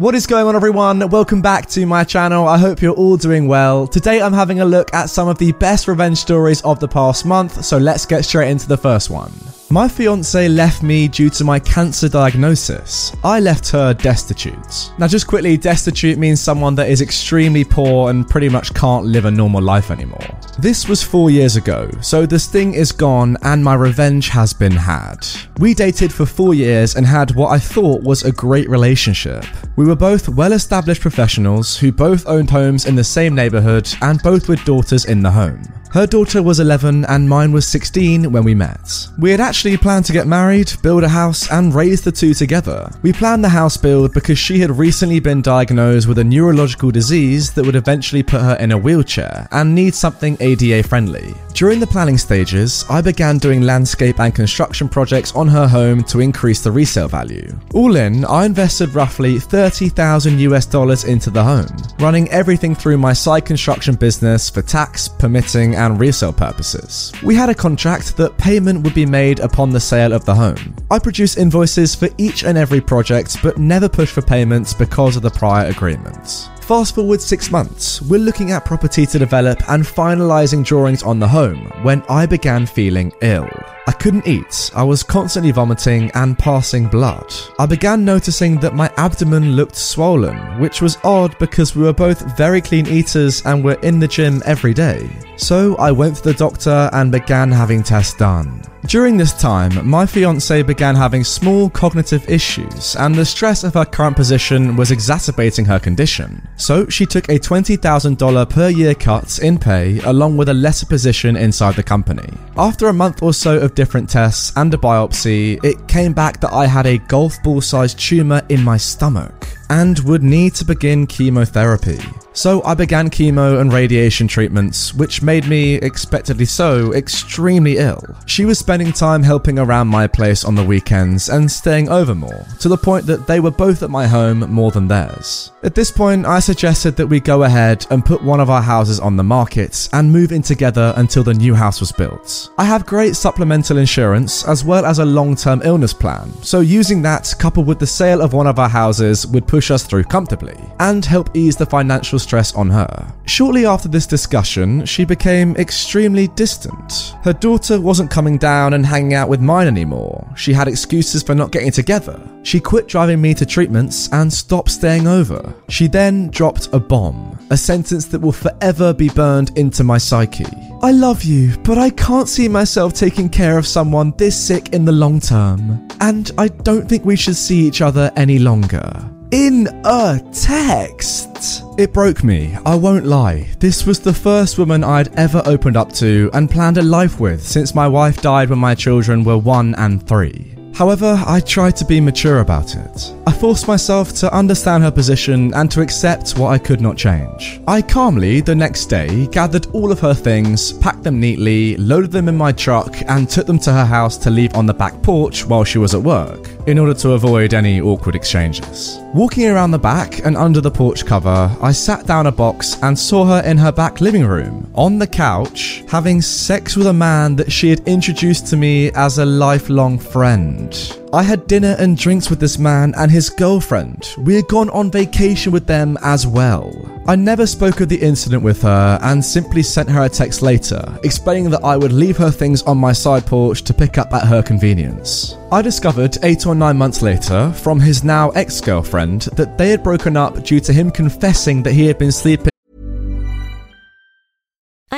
What is going on everyone? Welcome back to my channel. I hope you're all doing well. Today I'm having a look at some of the best revenge stories of the past month, so let's get straight into the first one. My fiance left me due to my cancer diagnosis. I left her destitute. Now, just quickly, destitute means someone that is extremely poor and pretty much can't live a normal life anymore. This was four years ago, so the sting is gone and my revenge has been had. We dated for four years and had what I thought was a great relationship. We were both well established professionals who both owned homes in the same neighborhood and both with daughters in the home. Her daughter was 11 and mine was 16 when we met. We had actually planned to get married, build a house, and raise the two together. We planned the house build because she had recently been diagnosed with a neurological disease that would eventually put her in a wheelchair and need something ADA friendly. During the planning stages, I began doing landscape and construction projects on her home to increase the resale value. All in, I invested roughly 30,000 US dollars into the home, running everything through my side construction business for tax, permitting, and resale purposes. We had a contract that payment would be made upon the sale of the home. I produce invoices for each and every project, but never push for payments because of the prior agreements. Fast forward six months, we're looking at property to develop and finalising drawings on the home when I began feeling ill. I couldn't eat, I was constantly vomiting and passing blood. I began noticing that my abdomen looked swollen, which was odd because we were both very clean eaters and were in the gym every day. So I went to the doctor and began having tests done. During this time, my fiance began having small cognitive issues, and the stress of her current position was exacerbating her condition. So she took a $20,000 per year cut in pay along with a lesser position inside the company. After a month or so of different tests and a biopsy, it came back that I had a golf ball sized tumour in my stomach and would need to begin chemotherapy. So I began chemo and radiation treatments, which made me, expectedly so, extremely ill. She was spending time helping around my place on the weekends and staying over more, to the point that they were both at my home more than theirs. At this point, I suggested that we go ahead and put one of our houses on the market and move in together until the new house was built. I have great supplemental insurance as well as a long term illness plan, so using that coupled with the sale of one of our houses would push us through comfortably and help ease the financial stress on her. Shortly after this discussion, she became extremely distant. Her daughter wasn't coming down and hanging out with mine anymore. She had excuses for not getting together. She quit driving me to treatments and stopped staying over. She then dropped a bomb, a sentence that will forever be burned into my psyche. I love you, but I can't see myself taking care of someone this sick in the long term. And I don't think we should see each other any longer in a text. It broke me, I won't lie. This was the first woman I'd ever opened up to and planned a life with since my wife died when my children were one and three. However, I tried to be mature about it. I forced myself to understand her position and to accept what I could not change. I calmly, the next day, gathered all of her things, packed them neatly, loaded them in my truck, and took them to her house to leave on the back porch while she was at work, in order to avoid any awkward exchanges. Walking around the back and under the porch cover, I sat down a box and saw her in her back living room, on the couch, having sex with a man that she had introduced to me as a lifelong friend. I had dinner and drinks with this man and his girlfriend. We had gone on vacation with them as well. I never spoke of the incident with her and simply sent her a text later, explaining that I would leave her things on my side porch to pick up at her convenience. I discovered eight or nine months later from his now ex girlfriend that they had broken up due to him confessing that he had been sleeping.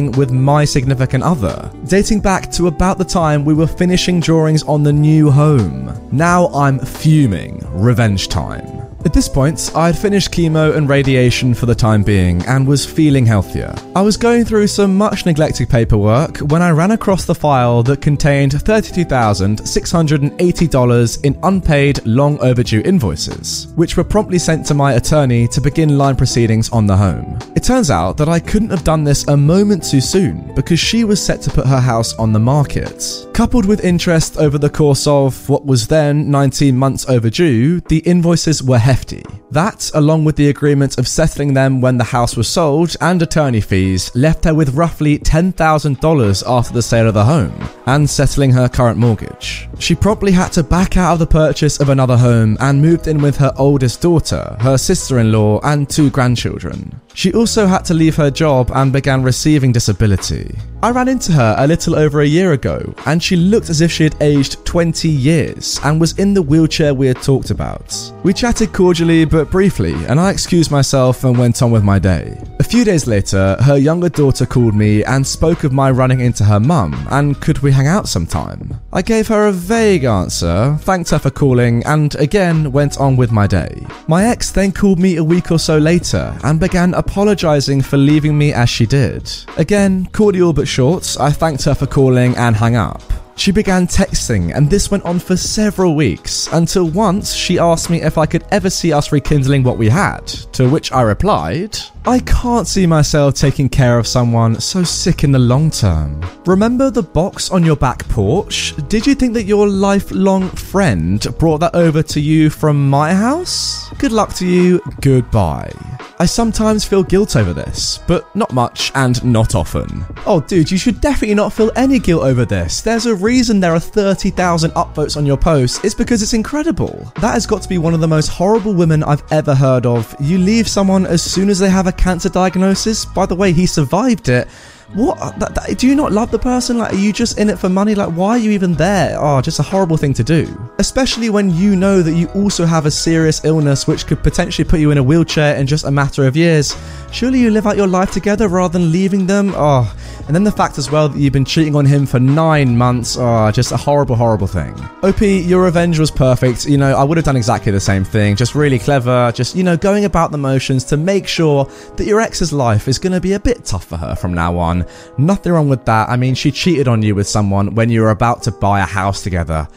With my significant other, dating back to about the time we were finishing drawings on the new home. Now I'm fuming. Revenge time. At this point, I had finished chemo and radiation for the time being and was feeling healthier. I was going through some much neglected paperwork when I ran across the file that contained $32,680 in unpaid, long overdue invoices, which were promptly sent to my attorney to begin line proceedings on the home. It turns out that I couldn't have done this a moment too soon because she was set to put her house on the market. Coupled with interest over the course of what was then 19 months overdue, the invoices were hefty. That, along with the agreement of settling them when the house was sold and attorney fees, left her with roughly $10,000 after the sale of the home and settling her current mortgage. She promptly had to back out of the purchase of another home and moved in with her oldest daughter, her sister in law, and two grandchildren. She also had to leave her job and began receiving disability. I ran into her a little over a year ago, and she looked as if she had aged 20 years and was in the wheelchair we had talked about. We chatted cordially but briefly, and I excused myself and went on with my day. A few days later, her younger daughter called me and spoke of my running into her mum, and could we hang out sometime? I gave her a vague answer, thanked her for calling, and again went on with my day. My ex then called me a week or so later and began apologising for leaving me as she did. Again, cordial but short, I thanked her for calling and hung up. She began texting, and this went on for several weeks until once she asked me if I could ever see us rekindling what we had. To which I replied, I can't see myself taking care of someone so sick in the long term. Remember the box on your back porch? Did you think that your lifelong friend brought that over to you from my house? Good luck to you, goodbye. I sometimes feel guilt over this, but not much and not often. Oh, dude, you should definitely not feel any guilt over this. There's a reason there are 30,000 upvotes on your post. It's because it's incredible. That has got to be one of the most horrible women I've ever heard of. You leave someone as soon as they have a cancer diagnosis. By the way, he survived it. What? Uh, that, that, do you not love the person? Like, are you just in it for money? Like, why are you even there? Oh, just a horrible thing to do. Especially when you know that you also have a serious illness which could potentially put you in a wheelchair in just a matter of years. Surely you live out your life together rather than leaving them? Oh, and then the fact as well that you've been cheating on him for nine months. Oh, just a horrible, horrible thing. OP, your revenge was perfect. You know, I would have done exactly the same thing. Just really clever. Just, you know, going about the motions to make sure that your ex's life is going to be a bit tough for her from now on. Nothing wrong with that. I mean, she cheated on you with someone when you were about to buy a house together.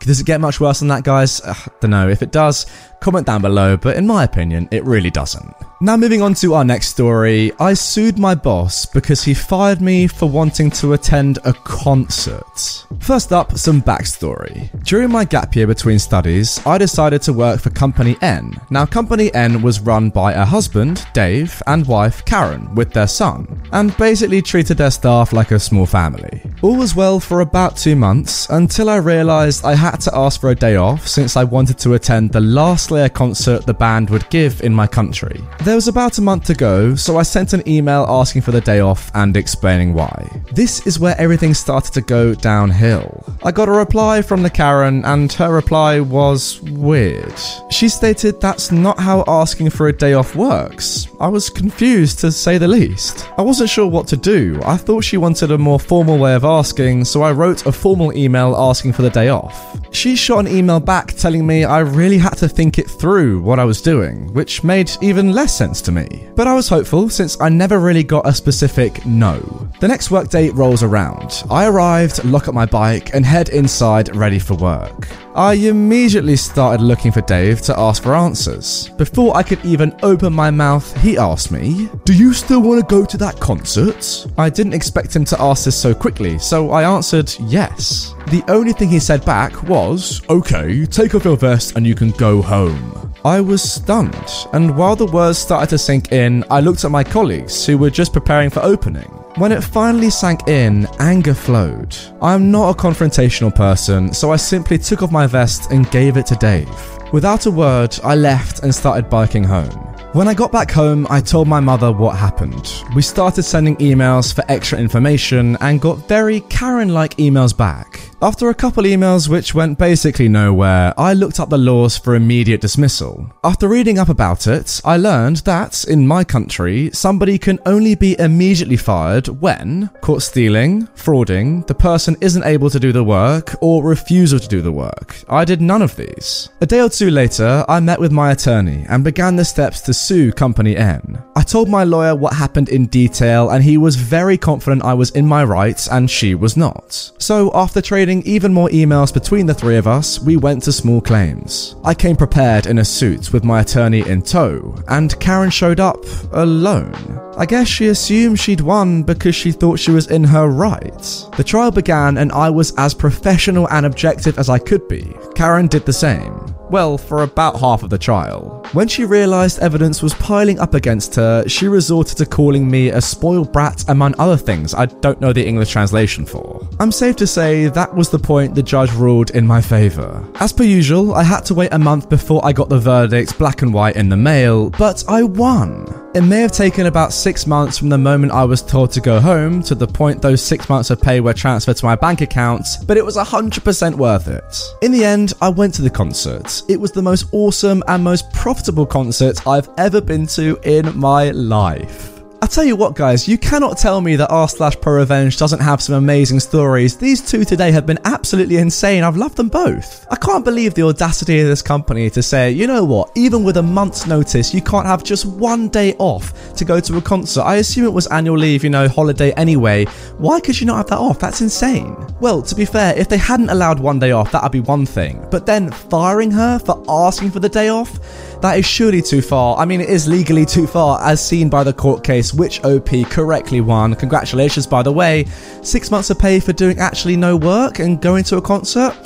Does it get much worse than that, guys? Uh, don't know. If it does, comment down below, but in my opinion, it really doesn't. Now, moving on to our next story, I sued my boss because he fired me for wanting to attend a concert. First up, some backstory. During my gap year between studies, I decided to work for Company N. Now, Company N was run by a husband, Dave, and wife, Karen, with their son, and basically treated their staff like a small family. All was well for about two months until I realised I had to ask for a day off since I wanted to attend the last Slayer concert the band would give in my country. There was about a month to go, so I sent an email asking for the day off and explaining why. This is where everything started to go downhill. I got a reply from the Karen, and her reply was weird. She stated that's not how asking for a day off works. I was confused to say the least. I wasn't sure what to do. I thought she wanted a more formal way of asking, so I wrote a formal email asking for the day off. She shot an email back telling me I really had to think it through what I was doing, which made even less sense to me. But I was hopeful since I never really got a specific no. The next workday rolls around. I arrived, lock up my bike, and head inside ready for work. I immediately started looking for Dave to ask for answers. Before I could even open my mouth, he asked me, Do you still want to go to that concert? I didn't expect him to ask this so quickly, so I answered yes. The only thing he said back was, Okay, take off your vest and you can go home. I was stunned, and while the words started to sink in, I looked at my colleagues who were just preparing for opening. When it finally sank in, anger flowed. I am not a confrontational person, so I simply took off my vest and gave it to Dave. Without a word, I left and started biking home. When I got back home, I told my mother what happened. We started sending emails for extra information and got very Karen like emails back. After a couple emails which went basically nowhere, I looked up the laws for immediate dismissal. After reading up about it, I learned that, in my country, somebody can only be immediately fired when caught stealing, frauding, the person isn't able to do the work, or refusal to do the work. I did none of these. A day or two later, I met with my attorney and began the steps to sue Company N. I told my lawyer what happened in detail, and he was very confident I was in my rights and she was not. So, after trading even more emails between the three of us, we went to small claims. I came prepared in a suit with my attorney in tow, and Karen showed up alone. I guess she assumed she'd won because she thought she was in her right. The trial began, and I was as professional and objective as I could be. Karen did the same. Well, for about half of the trial. When she realised evidence was piling up against her, she resorted to calling me a spoiled brat among other things I don't know the English translation for. I'm safe to say that was the point the judge ruled in my favour. As per usual, I had to wait a month before I got the verdict black and white in the mail, but I won. It may have taken about six months from the moment I was told to go home to the point those six months of pay were transferred to my bank account, but it was 100% worth it. In the end, I went to the concert. It was the most awesome and most profitable concert I've ever been to in my life. I tell you what, guys, you cannot tell me that r slash pro revenge doesn't have some amazing stories. These two today have been absolutely insane. I've loved them both. I can't believe the audacity of this company to say, you know what, even with a month's notice, you can't have just one day off to go to a concert. I assume it was annual leave, you know, holiday anyway. Why could you not have that off? That's insane. Well, to be fair, if they hadn't allowed one day off, that'd be one thing. But then firing her for asking for the day off? That is surely too far. I mean, it is legally too far, as seen by the court case, which OP correctly won. Congratulations, by the way. Six months of pay for doing actually no work and going to a concert?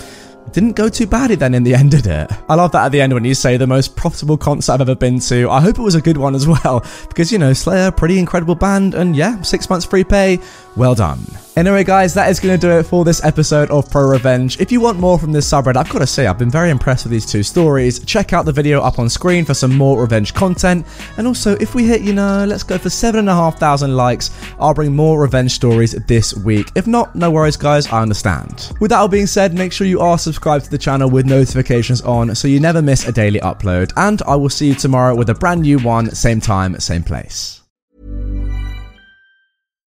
didn't go too badly then in the end, did it? I love that at the end when you say the most profitable concert I've ever been to. I hope it was a good one as well, because you know, Slayer, pretty incredible band, and yeah, six months free pay, well done. Anyway, guys, that is going to do it for this episode of Pro Revenge. If you want more from this subreddit, I've got to say, I've been very impressed with these two stories. Check out the video up on screen for some more revenge content. And also, if we hit, you know, let's go for 7,500 likes, I'll bring more revenge stories this week. If not, no worries, guys, I understand. With that all being said, make sure you are subscribed to the channel with notifications on so you never miss a daily upload. And I will see you tomorrow with a brand new one, same time, same place.